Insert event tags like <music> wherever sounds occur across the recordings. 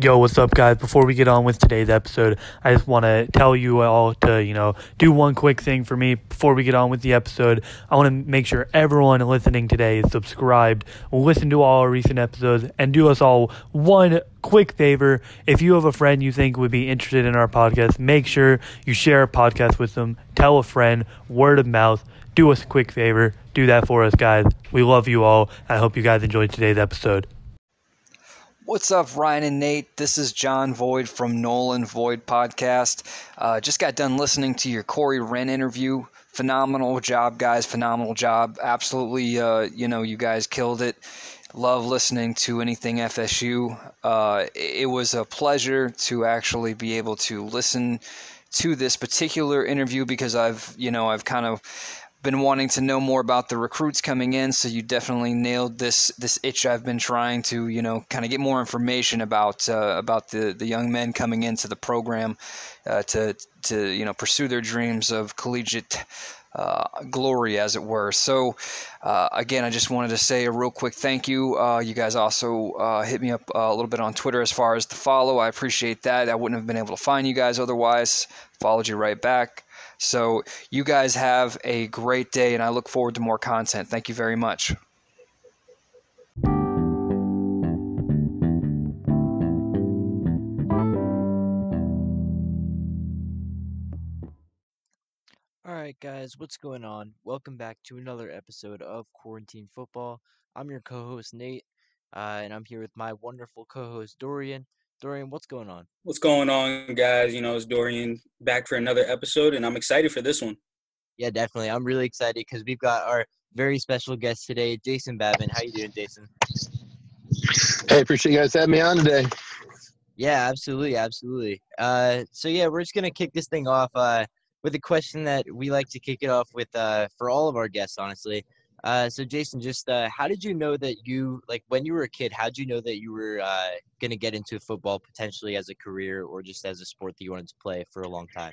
Yo, what's up, guys? Before we get on with today's episode, I just want to tell you all to, you know, do one quick thing for me before we get on with the episode. I want to make sure everyone listening today is subscribed, listen to all our recent episodes, and do us all one quick favor. If you have a friend you think would be interested in our podcast, make sure you share our podcast with them. Tell a friend, word of mouth. Do us a quick favor. Do that for us, guys. We love you all. I hope you guys enjoyed today's episode. What's up, Ryan and Nate? This is John Void from Nolan Void Podcast. Uh, just got done listening to your Corey Wren interview. Phenomenal job, guys. Phenomenal job. Absolutely, uh, you know, you guys killed it. Love listening to anything FSU. Uh, it was a pleasure to actually be able to listen to this particular interview because I've, you know, I've kind of been wanting to know more about the recruits coming in, so you definitely nailed this this itch I've been trying to you know kind of get more information about uh, about the the young men coming into the program uh, to to you know pursue their dreams of collegiate. Uh, glory, as it were. So, uh, again, I just wanted to say a real quick thank you. Uh, you guys also uh, hit me up a little bit on Twitter as far as the follow. I appreciate that. I wouldn't have been able to find you guys otherwise. Followed you right back. So you guys have a great day, and I look forward to more content. Thank you very much. All right, guys, what's going on? Welcome back to another episode of Quarantine Football. I'm your co host, Nate, uh, and I'm here with my wonderful co host, Dorian. Dorian, what's going on? What's going on, guys? You know, it's Dorian back for another episode, and I'm excited for this one. Yeah, definitely. I'm really excited because we've got our very special guest today, Jason Babin. How you doing, Jason? Hey, appreciate you guys having me on today. Yeah, absolutely, absolutely. Uh, so yeah, we're just gonna kick this thing off uh, with a question that we like to kick it off with uh, for all of our guests, honestly. Uh, so Jason, just uh, how did you know that you like when you were a kid? How did you know that you were uh, going to get into football potentially as a career or just as a sport that you wanted to play for a long time?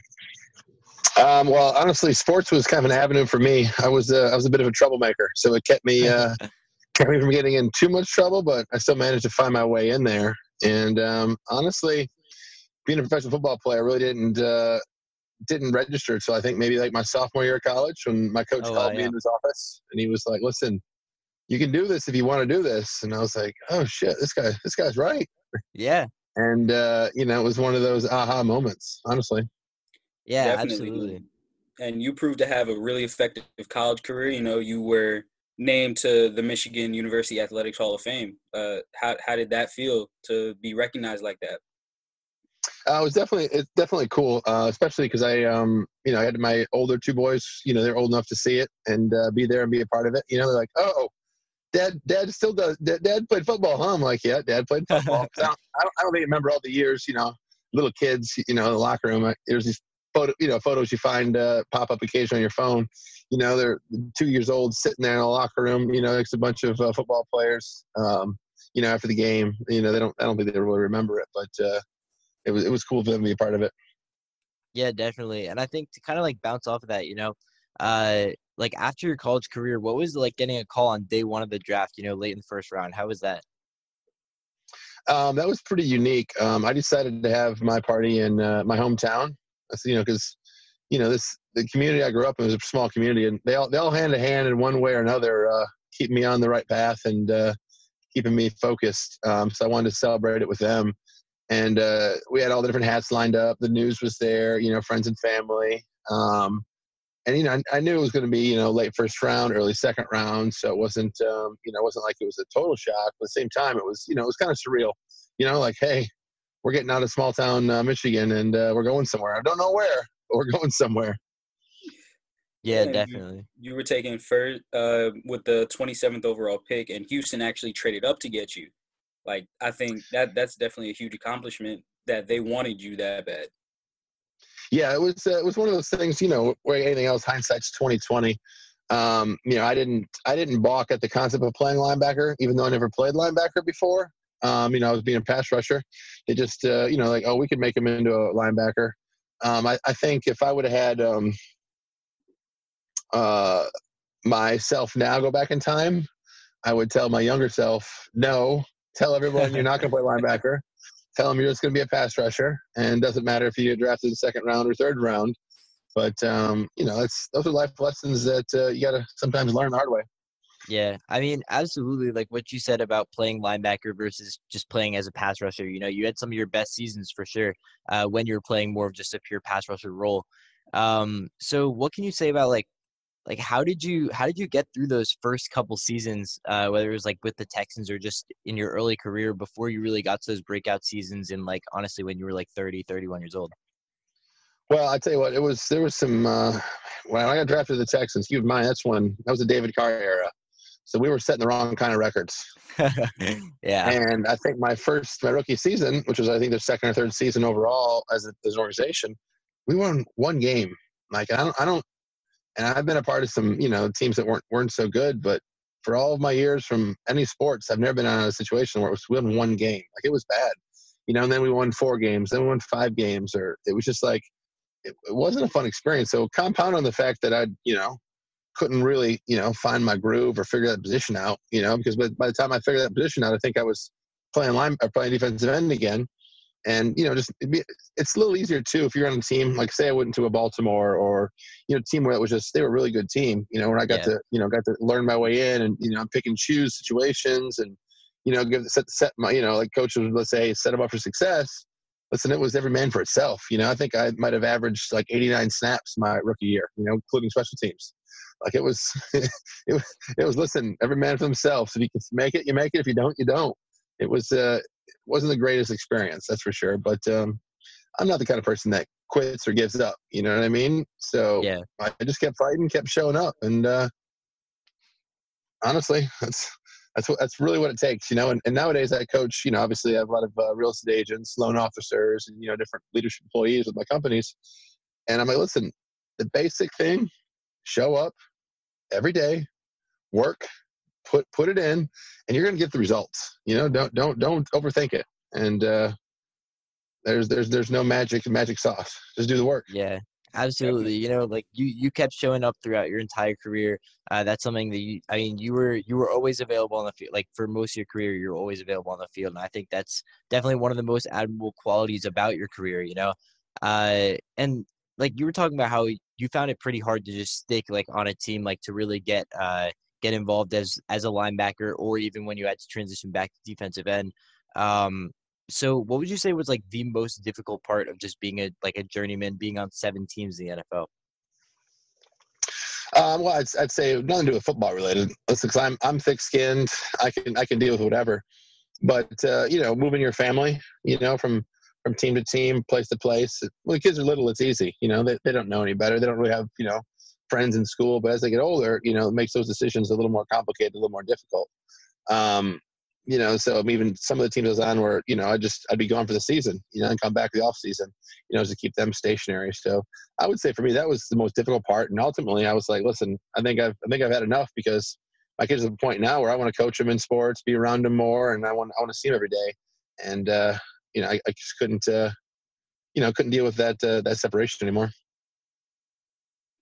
Um, well, honestly, sports was kind of an avenue for me. I was uh, I was a bit of a troublemaker, so it kept me uh, <laughs> kept me from getting in too much trouble, but I still managed to find my way in there. And um, honestly, being a professional football player, I really didn't uh, didn't register until I think maybe like my sophomore year of college when my coach Oh, called wow, me yeah. into his office and he was like, "Listen, you can do this if you want to do this." And I was like, "Oh shit, this guy, this guy's right." Yeah, And uh, you know, it was one of those aha moments, honestly. yeah, Definitely. absolutely. And you proved to have a really effective college career. You know, you were named to the Michigan University Athletics Hall of Fame. Uh, how how did that feel to be recognized like that? Uh, it was definitely it's definitely cool, uh, especially because I um you know I had my older two boys. You know they're old enough to see it and uh, be there and be a part of it. You know they're like, oh, dad, dad still does. Dad, dad played football, huh? I'm like, yeah, dad played football. I, don't, I don't I don't I remember all the years. You know, little kids. You know, in the locker room. I- There's these photo you know photos you find uh, pop up occasionally on your phone. You know, they're two years old sitting there in the locker room. You know, next to a bunch of uh, football players. Um, you know, after the game, you know, they don't. I don't think they really remember it, but. It was it was cool for them to be a part of it. Yeah, definitely. And I think to kind of like bounce off of that, you know, uh, like after your college career, what was it like getting a call on day one of the draft? You know, late in the first round. How was that? Um, that was pretty unique. Um, I decided to have my party in uh, my hometown. You know, because you know this the community I grew up in was a small community, and they all they all hand in hand in one way or another, uh, keeping me on the right path and uh, keeping me focused. Um, so I wanted to celebrate it with them, and uh, we had all the different hats lined up. The news was there, you know, friends and family. Um, and you know, I, I knew it was going to be you know late first round, early second round, so it wasn't um, you know it wasn't like it was a total shock. But at the same time, it was you know it was kind of surreal. You know, like hey, we're getting out of small town uh, Michigan and uh, we're going somewhere. I don't know where, <laughs> but we're going somewhere. Yeah, Yeah, you- definitely. You were taken first uh, with the 27th overall pick, and Houston actually traded up to get you. Like, I think that that's definitely a huge accomplishment that they wanted you that bad. Yeah, it was uh, it was one of those things. You know, where anything else, hindsight's twenty twenty. Um, you know, I didn't I didn't balk at the concept of playing linebacker, even though I never played linebacker before. Um, you know, I was being a pass rusher. They just uh, you know like oh we could make him into a linebacker. Um, I, I think if I would have had um, uh, myself now go back in time, I would tell my younger self, no, tell everyone you're not going to play linebacker. tell them you're just going to be a pass rusher, and doesn't matter if you get drafted in second round or third round. But um, you know, it's those are life lessons that uh, you got to sometimes learn the hard way. Yeah, I mean, absolutely. Like what you said about playing linebacker versus just playing as a pass rusher. You know, you had some of your best seasons for sure uh, when you were playing more of just a pure pass rusher role. Um, so, what can you say about like, like how did you how did you get through those first couple seasons, uh, whether it was like with the Texans or just in your early career before you really got to those breakout seasons and like honestly when you were like 30, 31 years old? Well, I tell you what, it was there was some uh, when I got drafted to the Texans. Keep in mind that's when that was the David Carr era. So we were setting the wrong kind of records. <laughs> yeah. And I think my first, my rookie season, which was I think their second or third season overall as, a, as an organization, we won one game. Like I don't, I don't, and I've been a part of some, you know, teams that weren't weren't so good. But for all of my years from any sports, I've never been in a situation where it was we won one game. Like it was bad, you know. And then we won four games, then we won five games, or it was just like it, it wasn't a fun experience. So compound on the fact that I, you know, couldn't really, you know, find my groove or figure that position out, you know, because by, by the time I figured that position out, I think I was playing line or playing defensive end again. And, you know, just be, it's a little easier too if you're on a team, like say I went into a Baltimore or, you know, team where it was just, they were a really good team, you know, where I got yeah. to, you know, got to learn my way in and, you know, I'm pick and choose situations and, you know, give set, set my, you know, like coaches would let's say, set them up for success. Listen, it was every man for itself. You know, I think I might have averaged like 89 snaps my rookie year, you know, including special teams. Like it was, <laughs> it was, it was. Listen, every man for themselves. If you can make it, you make it. If you don't, you don't. It was, uh, wasn't the greatest experience, that's for sure. But um, I'm not the kind of person that quits or gives up. You know what I mean? So yeah, I just kept fighting, kept showing up, and uh, honestly, that's that's what that's really what it takes, you know. And, and nowadays, I coach, you know, obviously, I have a lot of uh, real estate agents, loan officers, and you know, different leadership employees with my companies. And I'm like, listen, the basic thing show up every day, work, put put it in, and you're going to get the results. You know, don't don't don't overthink it. And uh, there's there's there's no magic magic sauce. Just do the work. Yeah, absolutely. You know, like you you kept showing up throughout your entire career. Uh, that's something that you. I mean, you were you were always available on the field. Like for most of your career, you're always available on the field, and I think that's definitely one of the most admirable qualities about your career. You know, uh, and like you were talking about how you found it pretty hard to just stick like on a team like to really get uh get involved as as a linebacker or even when you had to transition back to defensive end um so what would you say was like the most difficult part of just being a like a journeyman being on seven teams in the nfl um, well, I'd, I'd say nothing to do with football related. Cause I'm I'm thick skinned. I can I can deal with whatever. But uh, you know, moving your family, you know, from from team to team, place to place. When the kids are little, it's easy. You know, they, they don't know any better. They don't really have, you know, friends in school. But as they get older, you know, it makes those decisions a little more complicated, a little more difficult. Um, you know, so even some of the teams I was on where, you know, I just, I'd be gone for the season, you know, and come back the off season, you know, just to keep them stationary. So I would say for me, that was the most difficult part. And ultimately I was like, listen, I think I've, I think I've had enough because my kids are at the point now where I want to coach them in sports, be around them more. And I want, I want to see them every day. And, uh, you know, I, I just couldn't, uh, you know, couldn't deal with that uh, that separation anymore.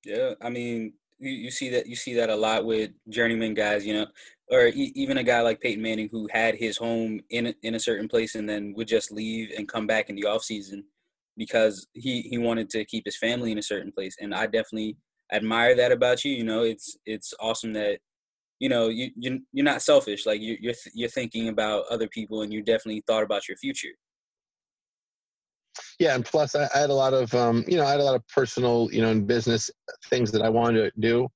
Yeah, I mean, you, you see that you see that a lot with journeyman guys, you know, or e- even a guy like Peyton Manning who had his home in a, in a certain place and then would just leave and come back in the off season because he he wanted to keep his family in a certain place. And I definitely admire that about you. You know, it's it's awesome that you know you you're, you're not selfish. Like you, you're you're thinking about other people and you definitely thought about your future yeah and plus I, I, had a lot of um, you know i had a lot of personal you know and business things that i wanted to do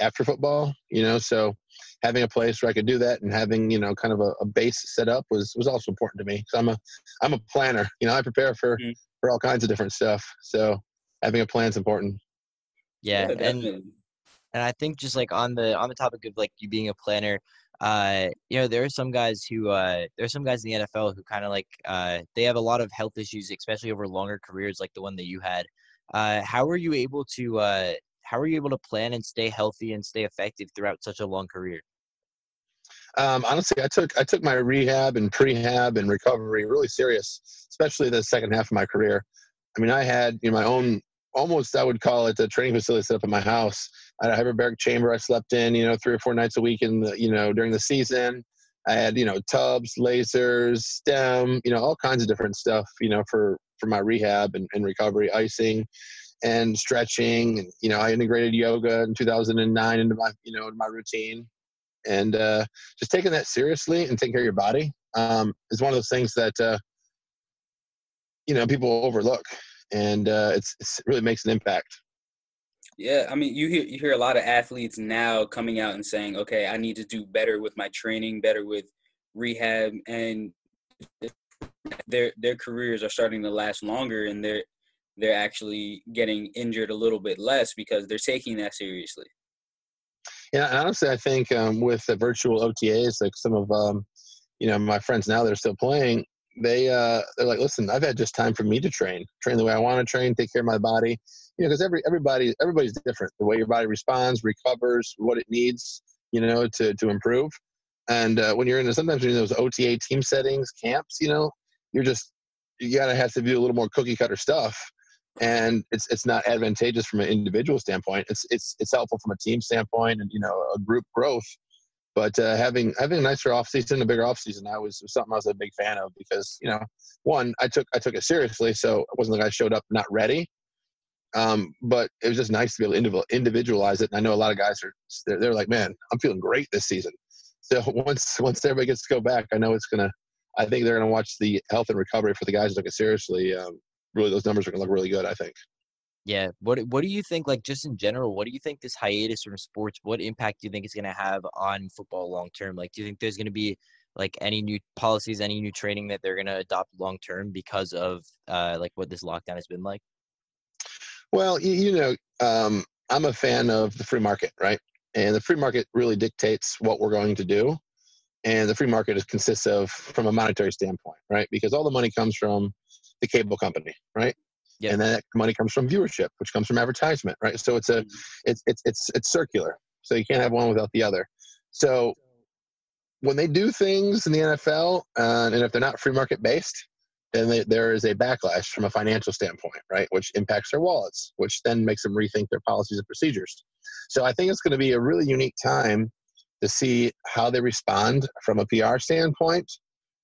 after football you know so having a place where i could do that and having you know kind of a, a base set up was was also important to me. So i'm a i'm a planner you know i prepare for mm-hmm. for all kinds of different stuff so having a plan is important. Yeah, yeah and and i think just like on the on the topic of like you being a planner uh, you know, there are some guys who uh, there are some guys in the NFL who kind of like uh, they have a lot of health issues, especially over longer careers, like the one that you had. Uh, how were you able to uh, how were you able to plan and stay healthy and stay effective throughout such a long career? Um, honestly, I took I took my rehab and prehab and recovery really serious, especially the second half of my career. I mean, I had you know, my own almost I would call it a training facility set up at my house. I had a hyperbaric chamber I slept in, you know, three or four nights a week in the, you know, during the season. I had you know tubs, lasers, stem, you know all kinds of different stuff, you know for for my rehab and, and recovery, icing, and stretching. And you know I integrated yoga in 2009 into my you know my routine, and uh, just taking that seriously and taking care of your body um, is one of those things that uh, you know people overlook, and uh, it's, it's it really makes an impact. Yeah, I mean, you hear you hear a lot of athletes now coming out and saying, "Okay, I need to do better with my training, better with rehab," and <laughs> their their careers are starting to last longer, and they're they're actually getting injured a little bit less because they're taking that seriously. Yeah, honestly, I think um, with the virtual OTAs, like some of um, you know my friends now that are still playing, they uh, they're like, listen, I've had just time for me to train, train the way I want to train, take care of my body. You know, because every everybody everybody's different. The way your body responds, recovers, what it needs, you know, to to improve. And uh, when you're in sometimes you're in those OTA team settings, camps, you know, you're just you gotta have to do a little more cookie cutter stuff. And it's it's not advantageous from an individual standpoint. It's it's it's helpful from a team standpoint and you know a group growth but uh, having having a nicer off season, a bigger off season, I was, was something I was a big fan of because you know, one, I took I took it seriously, so it wasn't like I showed up not ready. Um, but it was just nice to be able to individualize it. And I know a lot of guys are they're, they're like, man, I'm feeling great this season. So <laughs> once once everybody gets to go back, I know it's gonna. I think they're gonna watch the health and recovery for the guys who took it seriously. Um, really, those numbers are gonna look really good. I think. Yeah. What What do you think? Like, just in general, what do you think this hiatus from sports? What impact do you think it's going to have on football long term? Like, do you think there's going to be like any new policies, any new training that they're going to adopt long term because of uh, like what this lockdown has been like? Well, you, know, um, I'm a fan of the free market, right? And the free market really dictates what we're going to do. And the free market is, consists of, from a monetary standpoint, right? Because all the money comes from the cable company, right? And that money comes from viewership which comes from advertisement right? So it's a mm-hmm. it's it's it's it's circular. So you can't have one without the other. So when they do things in the NFL uh, and if they're not free market based then they, there is a backlash from a financial standpoint right? Which impacts their wallets which then makes them rethink their policies and procedures. So I think it's going to be a really unique time to see how they respond from a PR standpoint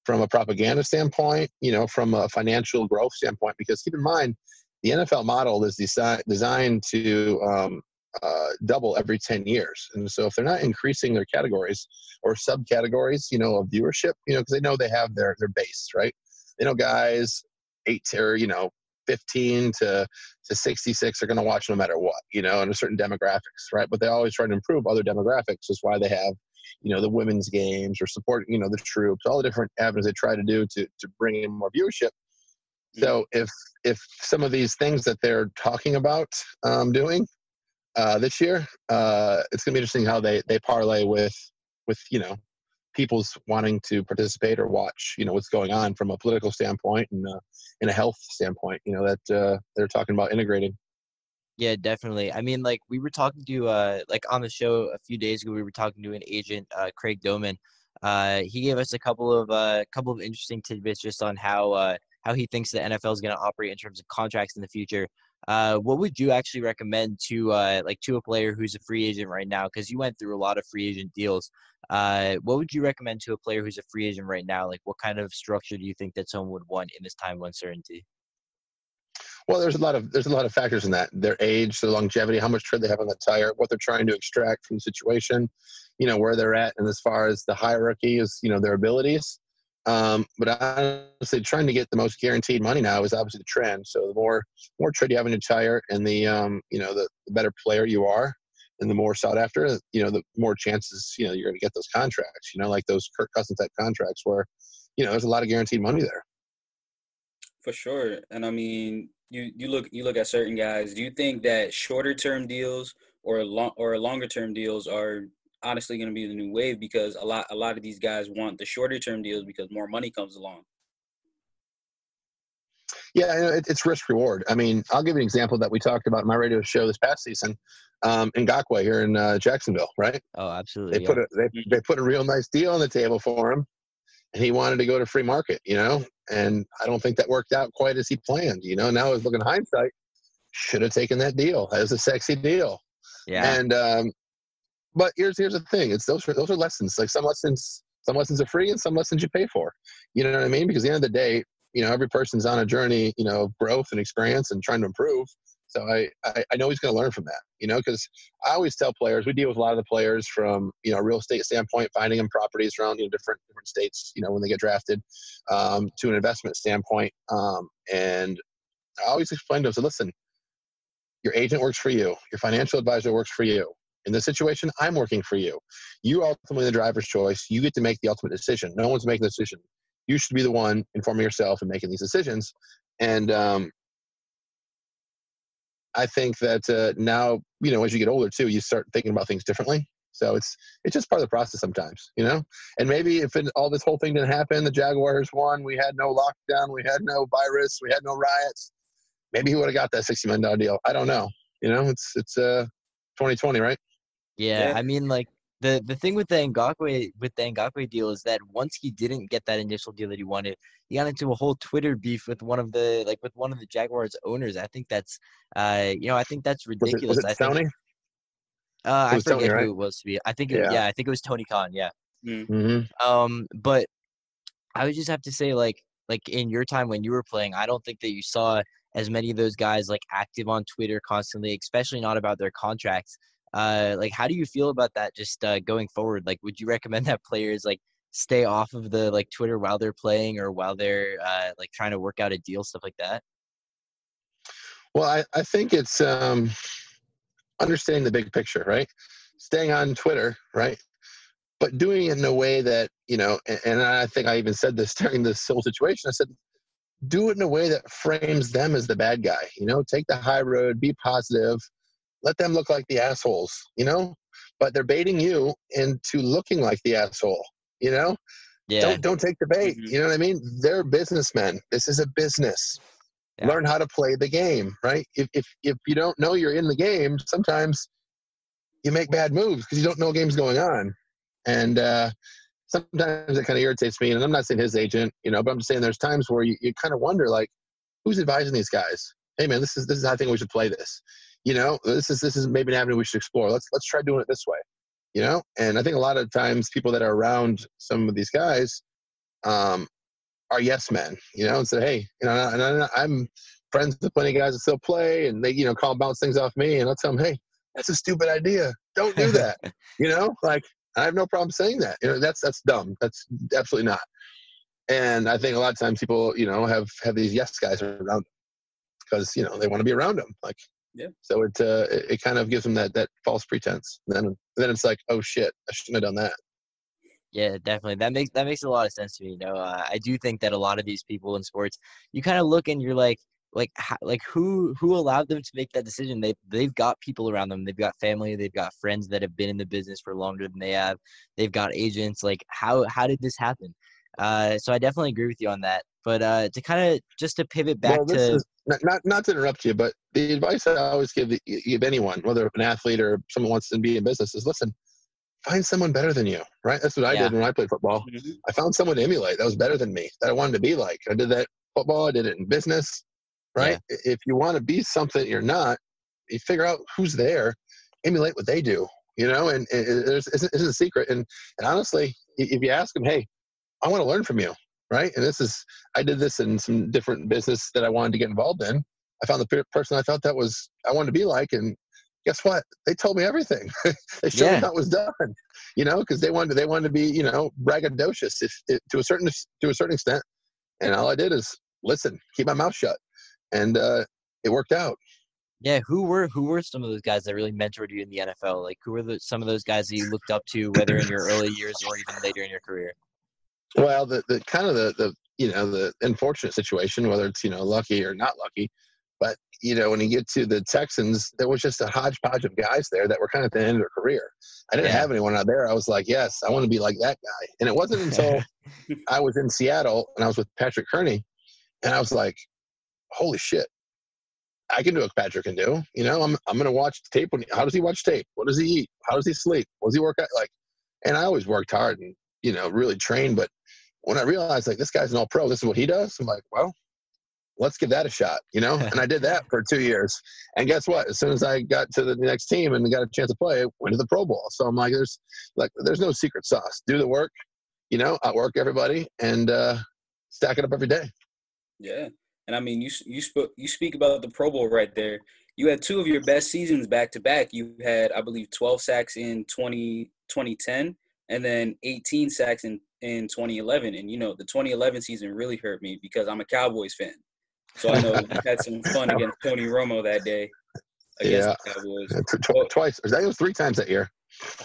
from a propaganda standpoint, you know, from a financial growth standpoint. Because keep in mind, the NFL model is desi- designed to um, uh, double every 10 years. And so if they're not increasing their categories or subcategories, you know, of viewership, you know, because they know they have their, their base, right? They know guys eight to, you know, 15 to, to 66 are going to watch no matter what, you know, in a certain demographics, right? But they always try to improve other demographics. Is why they have you know the women's games or support you know the troops all the different avenues they try to do to to bring in more viewership. So if if some of these things that they're talking about um, doing uh, this year uh, it's going to be interesting how they they parlay with with you know people's wanting to participate or watch you know what's going on from a political standpoint and uh, in a health standpoint you know that uh, they're talking about integrating yeah, definitely. I mean, like we were talking to uh like on the show a few days ago, we were talking to an agent, uh, Craig Doman. Uh, he gave us a couple of uh a couple of interesting tidbits just on how uh how he thinks the NFL is going to operate in terms of contracts in the future. Uh, what would you actually recommend to uh like to a player who's a free agent right now? Because you went through a lot of free agent deals. Uh, what would you recommend to a player who's a free agent right now? Like, what kind of structure do you think that someone would want in this time of uncertainty? Well, there's a lot of there's a lot of factors in that. Their age, their longevity, how much tread they have on the tire, what they're trying to extract from the situation, you know, where they're at, and as far as the hierarchy is, you know, their abilities. Um, but honestly, trying to get the most guaranteed money now is obviously the trend. So the more more tread you have in your tire, and the um, you know the, the better player you are, and the more sought after, you know, the more chances you know you're going to get those contracts. You know, like those Kirk Cousins type contracts where, you know, there's a lot of guaranteed money there. For sure, and I mean, you you look you look at certain guys. Do you think that shorter term deals or long or longer term deals are honestly going to be the new wave because a lot a lot of these guys want the shorter term deals because more money comes along. Yeah, it's risk reward. I mean, I'll give you an example that we talked about in my radio show this past season. Um, Ngakoue here in uh, Jacksonville, right? Oh, absolutely. They yeah. put a they, mm-hmm. they put a real nice deal on the table for him, and he wanted to go to free market, you know. And I don't think that worked out quite as he planned, you know. Now, as looking hindsight, should have taken that deal. That was a sexy deal. Yeah. And um, but here's here's the thing: it's those are those are lessons. Like some lessons Some lessons are free, and some lessons you pay for. You know what I mean? Because at the end of the day, you know, every person's on a journey, you know, of growth and experience and trying to improve. So I, I, I know he's going to learn from that, you know, because I always tell players, we deal with a lot of the players from, you know, real estate standpoint, finding them properties around, you know, different, different states, you know, when they get drafted um, to an investment standpoint. Um, and I always explain to them, so listen, your agent works for you. Your financial advisor works for you. In this situation, I'm working for you. You are ultimately the driver's choice. You get to make the ultimate decision. No one's making the decision. You should be the one informing yourself and making these decisions. And um, I think that uh, now, you know, as you get older too, you start thinking about things differently. So it's it's just part of the process sometimes, you know. And maybe if it, all this whole thing didn't happen, the Jaguars won, we had no lockdown, we had no virus, we had no riots. Maybe he would have got that sixty million dollar deal. I don't know. You know, it's it's uh 2020, right? Yeah, Yeah. I mean, like the the thing with the Ngakoue with the Ngakoue deal is that once he didn't get that initial deal that he wanted, he got into a whole Twitter beef with one of the like with one of the Jaguars owners. I think that's uh you know I think that's Was it, ridiculous. was it I think Stoney? uh, I was Tony, forget right? who it was to be. I think it, Yeah. yeah. I think it was Tony Khan. Yeah. Mm. Mm-hmm. Um, but I would just have to say, like, like in your time when you were playing, I don't think that you saw as many of those guys like active on Twitter constantly, especially not about their contracts. Uh, like, how do you feel about that? Just uh, going forward, like, would you recommend <laughs> that players like stay off of the like Twitter while they're playing or while they're uh, like trying to work out a deal, stuff like that? Well, I, I think it's um, understanding the big picture, right? Staying on Twitter, right? But doing it in a way that, you know, and, and I think I even said this <laughs> during this whole situation. I said, do it in a way that frames them as the bad guy. You know, take the high road, be positive, let them look like the assholes, you know? But they're baiting you into looking like the asshole, you know? Yeah, Don't don't take the bait. Mhm. You know what I mean? They're businessmen. This is a business. Yeah. Learn how to play the game, right? If if if you don't know you're in the game, sometimes you make bad moves because you don't know game's going on. And uh sometimes it kind of irritates me. And I'm not saying his agent, you know, but I'm just saying there's times where you, you kind of wonder like, who's advising these guys? Hey man, this is this is how I think we should play this. You know, this is this is maybe an avenue we should explore. Let's let's try doing it this way you know? And i think a lot of times people that are around some of these guys um, are yes men you know and say hey you know and I, i'm friends with plenty of guys that still play and they you know call bounce things off me and i'll tell them hey that's a stupid idea. Don't do that. <laughs> You know? Like i have no problem saying that. You know that's that's dumb. That's absolutely not. And i think a lot of times people you know have have these yes guys around because you know they want to be around them like Yeah. so it uh it, it kind of gives them that that false pretense and then then it's like oh shit i shouldn't have done that Yeah, definitely. That makes that makes a lot of sense to me. You know, uh, I do think that a lot of these people in sports, you kind of look and you're like, like, like who who allowed them to make that decision? They they've got people around them. They've got family. They've got friends that have been in the business for longer than they have. They've got agents. Like, how how did this happen? Uh, so I definitely agree with you on that. But uh, to kind of just to pivot back well this to is not, not not to interrupt you but the advice i always give the, give anyone whether an athlete or someone wants to be in business is listen find someone better than you right that's what i Yeah. did when i played football Mhm. I found someone to emulate that was better than me that I wanted to be like. I did that football. I did it in business, right? I- If you want to be something you're not, you figure out who's there, emulate what they do, you know. And, and it- there's isn't, isn't a secret. And and honestly, if you ask them, hey, I want to learn from you, right? And this is I did this in some different business that I wanted to get involved in. I found the person I thought that was I wanted to be like, and guess what? They told me everything. <laughs> they showed Yeah. me how it was done you know, because they wanted they wanted to be, you know, braggadocious if, if, to a certain to a certain extent. And all I did is listen, keep my mouth shut, and uh, it worked out. yeah, who were who were some of those guys that really mentored you in the NFL? Like, who were the, some of those guys that you looked up to, whether in your early years or even later in your career? Well, the, the kind of the, the you know the unfortunate situation, whether it's you know lucky or not lucky, but you know when you get to the Texans, there was just a hodgepodge of guys there that were kind of at the end of their career. I didn't Yeah. have anyone out there. I was like, yes, I want to be like that guy. And it wasn't until <laughs> I was in Seattle and I was with Patrick Kerney, and I was like, holy shit. I can do what Patrick can do. You know, I'm I'm gonna watch tape. When, how does he watch tape? What does he eat? How does he sleep? What does he work out? Like, and I always worked hard and you know really trained. But when I realized like this guy's an all pro, this is what he does. I'm like, well, let's give that a shot. You know, and I did that for two years. And guess what? As soon as I got to the next team and got a chance to play, I went to the Pro Bowl. So I'm like, there's like there's no secret sauce. Do the work, you know, outwork everybody and uh, stack it up every day. Yeah, and I mean, you you spoke you speak about the Pro Bowl right there. You had two of your best seasons back to back. You had, I believe, 12 sacks in 20, 2010 and then 18 sacks in, in 2011. And, you know, the 2011 season really hurt me because I'm a Cowboys fan. So I know we had some fun <laughs> against Tony Romo that day against yeah. the Cowboys. Tw- tw- twice. That was three times that year.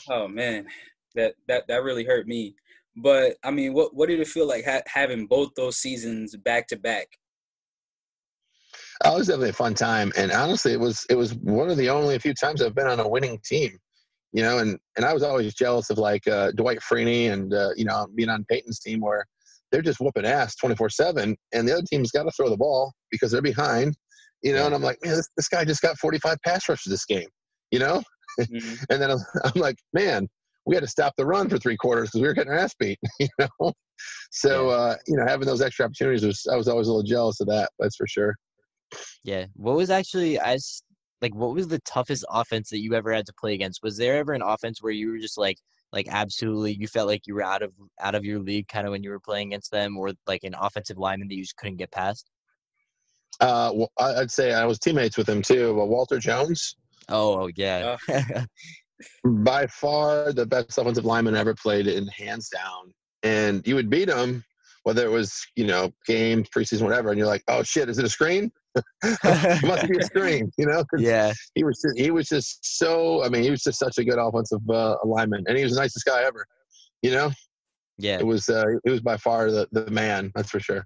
Oh, man. That, that, that really hurt me. But, I mean, what, what did it feel like ha- having both those seasons back to back? Oh, it was definitely a fun time, and honestly, it was it was one of the only few times I've been on a winning team. You know, and and I was always jealous of like uh, Dwight Freeney and uh, you know being on Peyton's team where they're just whooping ass twenty four seven, and the other team's got to throw the ball because they're behind. You know, and I'm like, man, this, this guy just got 45 pass rushes this game. You know, Mhm. <laughs> and then I'm, I'm like, man, we had to stop the run for three quarters because we were getting our ass beat. <laughs> You know, so uh, you know, having those extra opportunities was I was always a little jealous of that. That's for sure. Yeah. What was actually as like what was the toughest offense that you ever had to play against? Was there ever an offense where you were just like like absolutely you felt like you were out of out of your league kind of when you were playing against them or like an offensive lineman that you just couldn't get past? Uh, well, I- I'd say I was teammates with him too. But Walter Jones, Oh, yeah. <laughs> by far the best offensive lineman ever played in hands down. And you would beat him, whether it was, you know, games, preseason, whatever, and you're like, oh shit, is it a screen? <laughs> must be <laughs> a screen, you know? yeah. He was just, he was just so I mean, he was just such a good offensive uh, lineman. And he was the nicest guy ever. You know? Yeah. It was uh it was by far the, the man, that's for sure.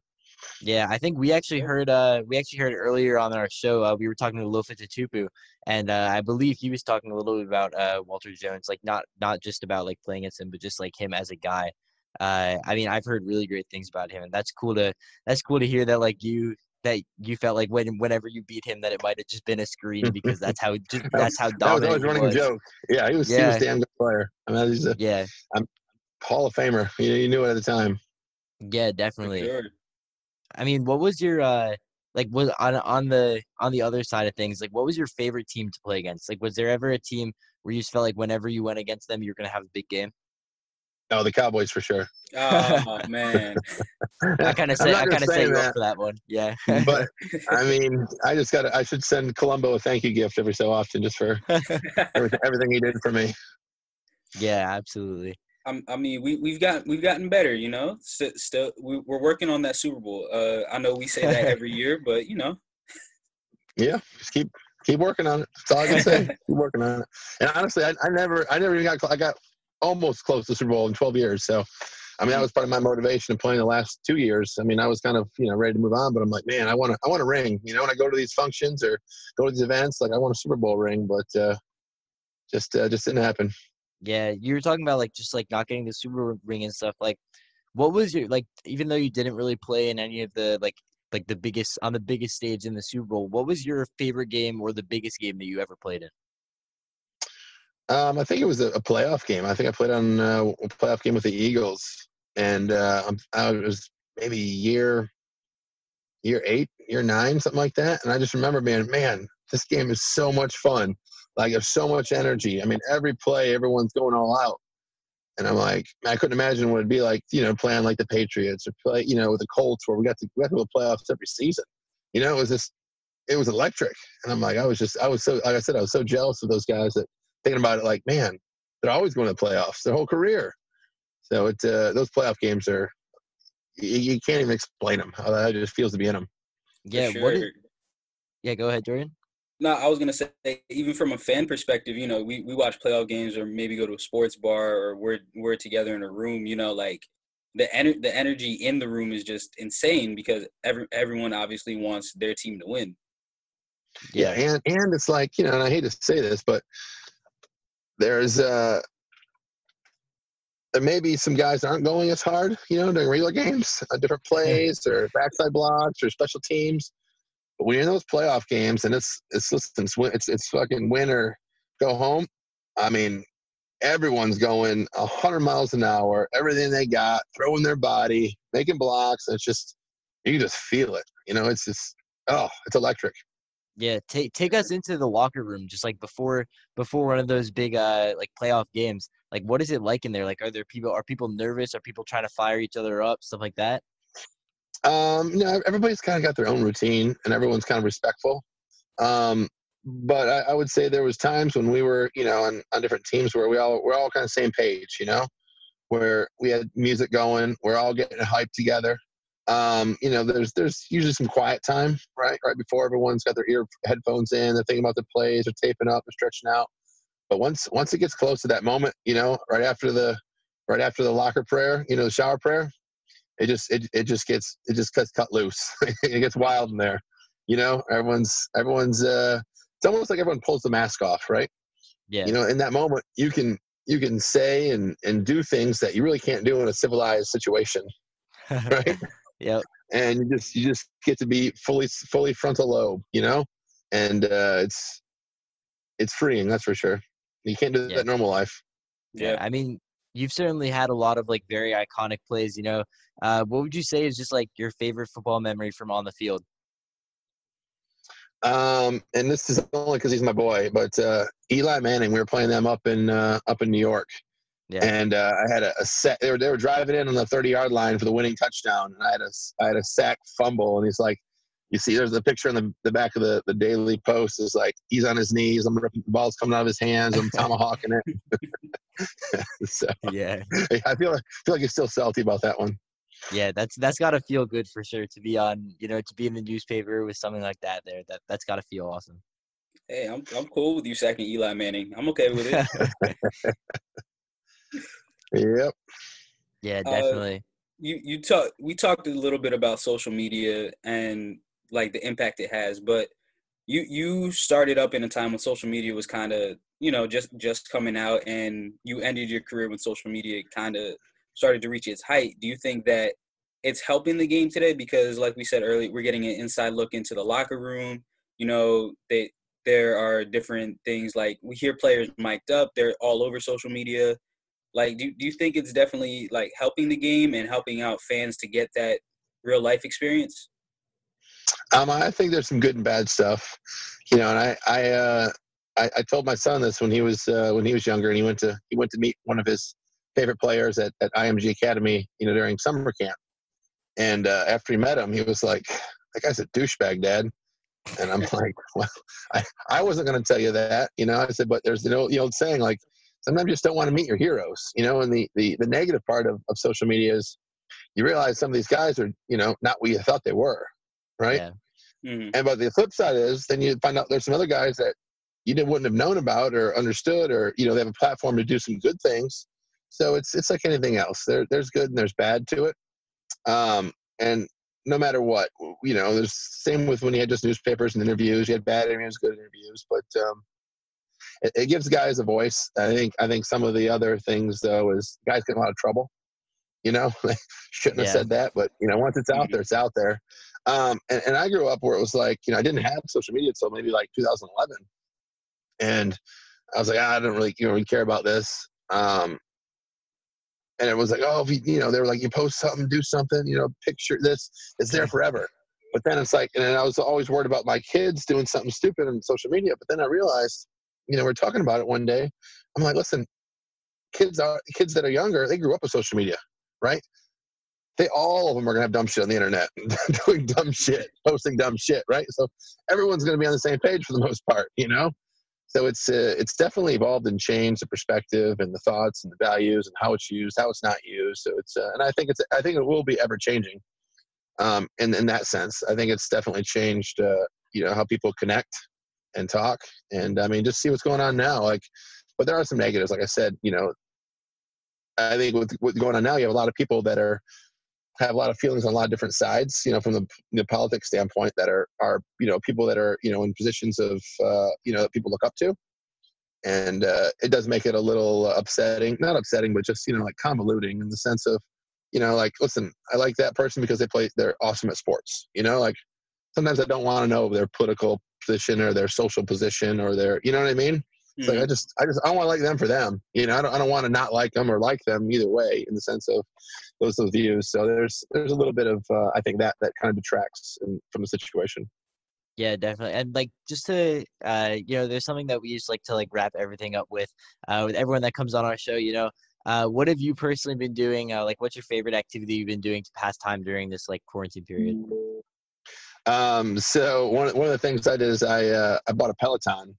Yeah, I think we actually heard uh we actually heard earlier on our show uh, we were talking to Lofa Tatupu and uh, I believe he was talking a little bit about uh Walter Jones like not not just about like playing against him but just like him as a guy. Uh I mean I've heard really great things about him and that's cool to that's cool to hear that like you that you felt like when whenever you beat him that it might have just been a screen because <laughs> that's how just, that's how dominant. That was always running was. joke. Yeah, he was he was Yeah. a damn good player. I mean he's a Yeah, I'm, Hall of Famer. You, you knew it at the time. yeah, definitely. sure. I mean, what was your uh like was on on the on the other side of things, like what was your favorite team to play against? Like was there ever a team where you just felt like whenever you went against them you're gonna have a big game? Oh, the Cowboys for sure. Oh, <laughs> man. I kinda say I kinda say that. for that one. Yeah. but <laughs> I mean, I just got to, I should send Colombo a thank you gift every so often just for <laughs> everything, everything he did for me. yeah, absolutely. I'm, I mean, we we've got we've gotten better, you know. Still, still we, we're working on that Super Bowl. Uh, I know we say that every year, but you know, Yeah, just keep keep working on it. That's all I can say. keep working on it. And honestly, I, I never, I never even got I got almost close to Super Bowl in 12 years. So, I mean, that was part of my motivation of playing the last two years. I mean, I was kind of, you know, ready to move on, but I'm like, man, I want to, I want a ring. You know, when I go to these functions or go to these events, like I want a Super Bowl ring, but uh, just, uh, just didn't happen. Yeah, you were talking about like just like not getting the super ring and stuff. Like, what was your like? Even though you didn't really play in any of the like like the biggest on the biggest stage in the Super Bowl, what was your favorite game or the biggest game that you ever played in? Um, I think it was a, a playoff game. I think I played on uh, a playoff game with the Eagles, and uh, I'm- was maybe year year eight, year nine, something like that. And I just remember being, man, this game is so much fun. Like there's so much energy. I mean, every play, everyone's going all out. And I'm like, I couldn't imagine what it'd be like, you know, playing like the Patriots or play, you know, with the Colts where we got to we got to to playoffs every season. You know, it was just it was electric. And I'm like, I was just I was so like I said, I was so jealous of those guys that thinking about it like, man, they're always going to the playoffs their whole career. So it uh, those playoff games are you, you can't even explain them. How that just feels to be in them. for Yeah, what? Is, yeah, go ahead, Jordan. No, I was gonna say, even from a fan perspective, you know, we, we watch playoff games or maybe go to a sports bar or we're we're together in a room. You know, like the ener- the energy in the room is just insane because every everyone obviously wants their team to win. Yeah, and and it's like you know, and I hate to say this, but there's uh there may be some guys that aren't going as hard, you know, during regular games, uh, different plays or backside blocks or special teams. But when you're in those playoff games and it's it's listen, it's it's, it's fucking win or go home. I mean, everyone's going a hundred miles an hour, everything they got, throwing their body, making blocks. It's just you can just feel it. You know, it's just oh, it's electric. Yeah, take take us into the locker room just like before before one of those big uh like playoff games. Like what is it like in there? Like are there people are people nervous? Are people trying to fire each other up? Stuff like that? Um, you know, everybody's kind of got their own routine and everyone's kind of respectful. Um, but I, I, would say there was times when we were, you know, on, on different teams where we all we're all kind of same page, you know, where we had music going, we're all getting hyped together. Um, you know, there's there's usually some quiet time, right? Right before everyone's got their ear headphones in, they're thinking about the plays, they're taping up, they're stretching out. But once once it gets close to that moment, you know, right after the right after the locker prayer, you know, the shower prayer, it just it, it just gets it just gets cut loose. <laughs> it gets wild in there. You know, everyone's everyone's uh it's almost like everyone pulls the mask off, right? Yeah. You know, in that moment you can you can say and and do things that you really can't do in a civilized situation. <laughs> Right? Yep. And you just you just get to be fully fully frontal lobe, you know, and uh, it's it's freeing. That's for sure. You can't do yeah. that normal life. Yeah. I mean, you've certainly had a lot of like very iconic plays. You know, uh, what would you say is just like your favorite football memory from on the field? Um, and this is only because he's my boy, but uh, Eli Manning. We were playing them up in uh, up in New York, yeah. And uh, I had a, a, set. They were they were driving in on the 30 yard line for the winning touchdown, and I had a I had a sack fumble, and he's like, you see, there's a picture in the, the back of the, the Daily Post. Is like he's on his knees. I'm ripping the ball's coming out of his hands. I'm tomahawking it. <laughs> so yeah, <laughs> I feel like feel like he's still salty about that one. Yeah, that's that's got to feel good for sure to be on, you know, to be in the newspaper with something like that. There, that that's got to feel awesome. Hey, I'm I'm cool with you sacking Eli Manning. I'm okay with it. <laughs> Yep. Yeah, uh, definitely. Uh, you you talk we talked a little bit about social media and like the impact it has, but you you started up in a time when social media was kind of you know just just coming out, and you ended your career when social media kind of started to reach its height. Do you think that it's helping the game today? Because like we said earlier, we're getting an inside look into the locker room. You know, they there are different things like we hear players mic'd up. They're all over social media. Like, do, do you think it's definitely like helping the game and helping out fans to get that real life experience? Um, I think there's some good and bad stuff, you know. And I, I, uh, I, I told my son this when he was uh, when he was younger, and he went to he went to meet one of his favorite players at, at IMG Academy, you know, during summer camp. And uh, after he met him, he was like, "That guy's a douchebag, Dad." And I'm <laughs> like, "Well, I, I wasn't going to tell you that, you know." I said, "But there's the old, the old saying, like, sometimes you just don't want to meet your heroes, you know. And the the, the negative part of, of social media is you realize some of these guys are, you know, not what you thought they were, right? Yeah. Mm-hmm. And but the flip side is then you find out there's some other guys that you wouldn't have known about or understood, or you know, they have a platform to do some good things. So it's it's like anything else. There there's good and there's bad to it. Um, and no matter what, you know, there's same with when you had just newspapers and interviews. You had bad interviews, good interviews, but um, it, it, gives guys a voice. I think I think some of the other things though is guys get in a lot of trouble. You know, <laughs> shouldn't have said that, but you know, once it's out mm-hmm. there, it's out there. Um, and, and I grew up where it was like, you know, I didn't have social media until maybe like 2011, and I was like, ah, I don't really, you know, really care about this. Um, and it was like, oh, you, you know, they were like, you post something, do something, you know, picture this, it's there forever. But then it's like, and I was always worried about my kids doing something stupid on social media. But then I realized you know, we are talking about it one day. I'm like, listen, kids are kids that are younger, they grew up with social media, right? They all of them are gonna have dumb shit on the internet, <laughs> doing dumb shit, posting dumb shit, right? So everyone's gonna be on the same page for the <laughs> most part, you know. So it's uh, it's definitely evolved and changed the perspective and the thoughts and the values and how it's used, how it's not used. So it's uh, and I think it's I think it will be ever changing. Um, in in that sense, I think it's definitely changed. Uh, you know how people connect and talk. And I mean, just see what's going on now. Like, but there are some negatives. Like I said, you know, I think with what's going on now, you have a lot of people that are have a lot of feelings on a lot of different sides. You know, from the, the politics standpoint, that are are you know people that are you know in positions of uh, you know that people look up to. And uh, it does make it a little upsetting, not upsetting, but just you know like convoluting in the sense of, you know, like listen, I like that person because they play, they're awesome at sports. You know, like sometimes I don't want to know their political position or their social position or their, you know what I mean? It's mm-hmm. like I hmm. just, I just, I want to like them for them. You know, I don't, I don't want to not like them or like them either way in the sense of those those views. So there's, there's a little bit of, uh, I think that that kind of detracts in, from the situation. Yeah, definitely. And like just to uh you know, there's something that we just like to like wrap everything up with uh with everyone that comes on our show, you know. Uh what have you personally been doing? Uh like what's your favorite activity you've been doing to pass time during this like quarantine period? Um, so one one of the things I did is I uh, I bought a Peloton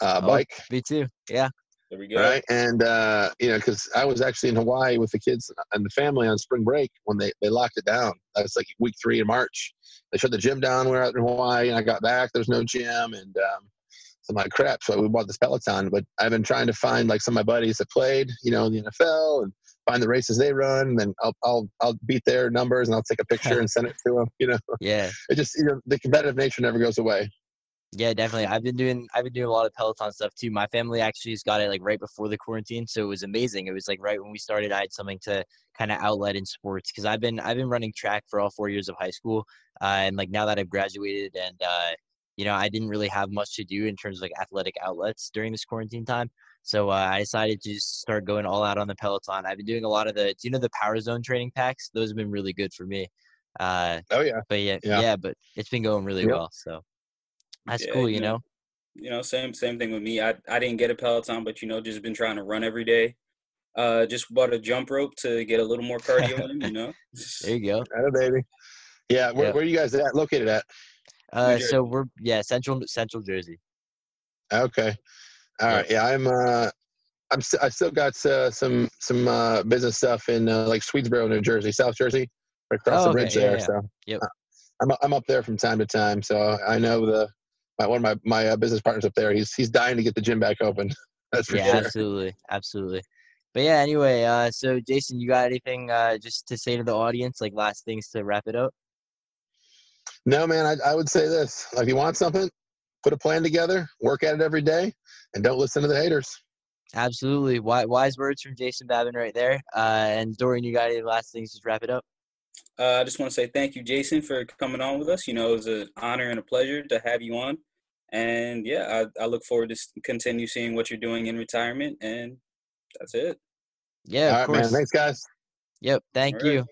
uh, Oh, bike, Me too. Yeah. There we go. right? And uh, you know, because I was actually in Hawaii with the kids and the family on spring break when they they locked it down. That was like week three in March. They shut the gym down. We were out in Hawaii, and I got back. There's no gym, and um, so I'm like, crap. So we bought this Peloton, but I've been trying to find like some of my buddies that played, you know, in the NFL and find the races they run. And then I'll I'll I'll beat their numbers and I'll take a <laughs> picture and send it to them. You know, Yeah. it just you know the competitive nature never goes away. Yeah, definitely. I've been doing I've been doing a lot of Peloton stuff too. My family actually just got it like right before the quarantine, so it was amazing. It was like right when we started, I had something to kind of outlet in sports because I've been I've been running track for all four years of high school, uh, and like now that I've graduated and uh, you know I didn't really have much to do in terms of like athletic outlets during this quarantine time. So uh, I decided to start going all out on the Peloton. I've been doing a lot of the do you know the Power Zone training packs? Those have been really good for me. Uh, Oh yeah, but yeah, Yeah. yeah, but it's been going really Yep. well. So that's Yeah, cool, you you know, know. You know, same same thing with me. I I didn't get a Peloton, but you know, just been trying to run every day. Uh, just bought a jump rope to get a little more cardio in. You know. <laughs> There you go. oh, baby. Yeah, where, Yep. where are you guys at? Located at? Uh, so we're yeah, central Central Jersey. Okay. All Yeah. I'm. Uh, I'm. St- I still got uh, some some uh, business stuff in uh, like Swedesboro, New Jersey, South Jersey, right across Oh, the okay. bridge Yeah, there. yeah. So. Yep. uh, I'm I'm up there from time to time, so I know the my, one of my my uh, business partners up there. He's he's dying to get the gym back open. <laughs> That's for Yeah, sure. absolutely, absolutely. But yeah, anyway, uh, so Jason, you got anything uh, just to say to the audience, like last things to wrap it up? No, man, I, I would say this: like, if you want something, put a plan together, work at it every day, and don't listen to the haters. Absolutely, wise words from Jason Babin right there. Uh, and Dorian, you got any last things Just wrap it up? Uh, I just want to say thank you, Jason, for coming on with us. You know, it was an honor and a pleasure to have you on. And yeah, I, I look forward to continue seeing what you're doing in retirement. And that's it. Yeah, All of right, course. man. Thanks, guys. Yep, thank All right. you.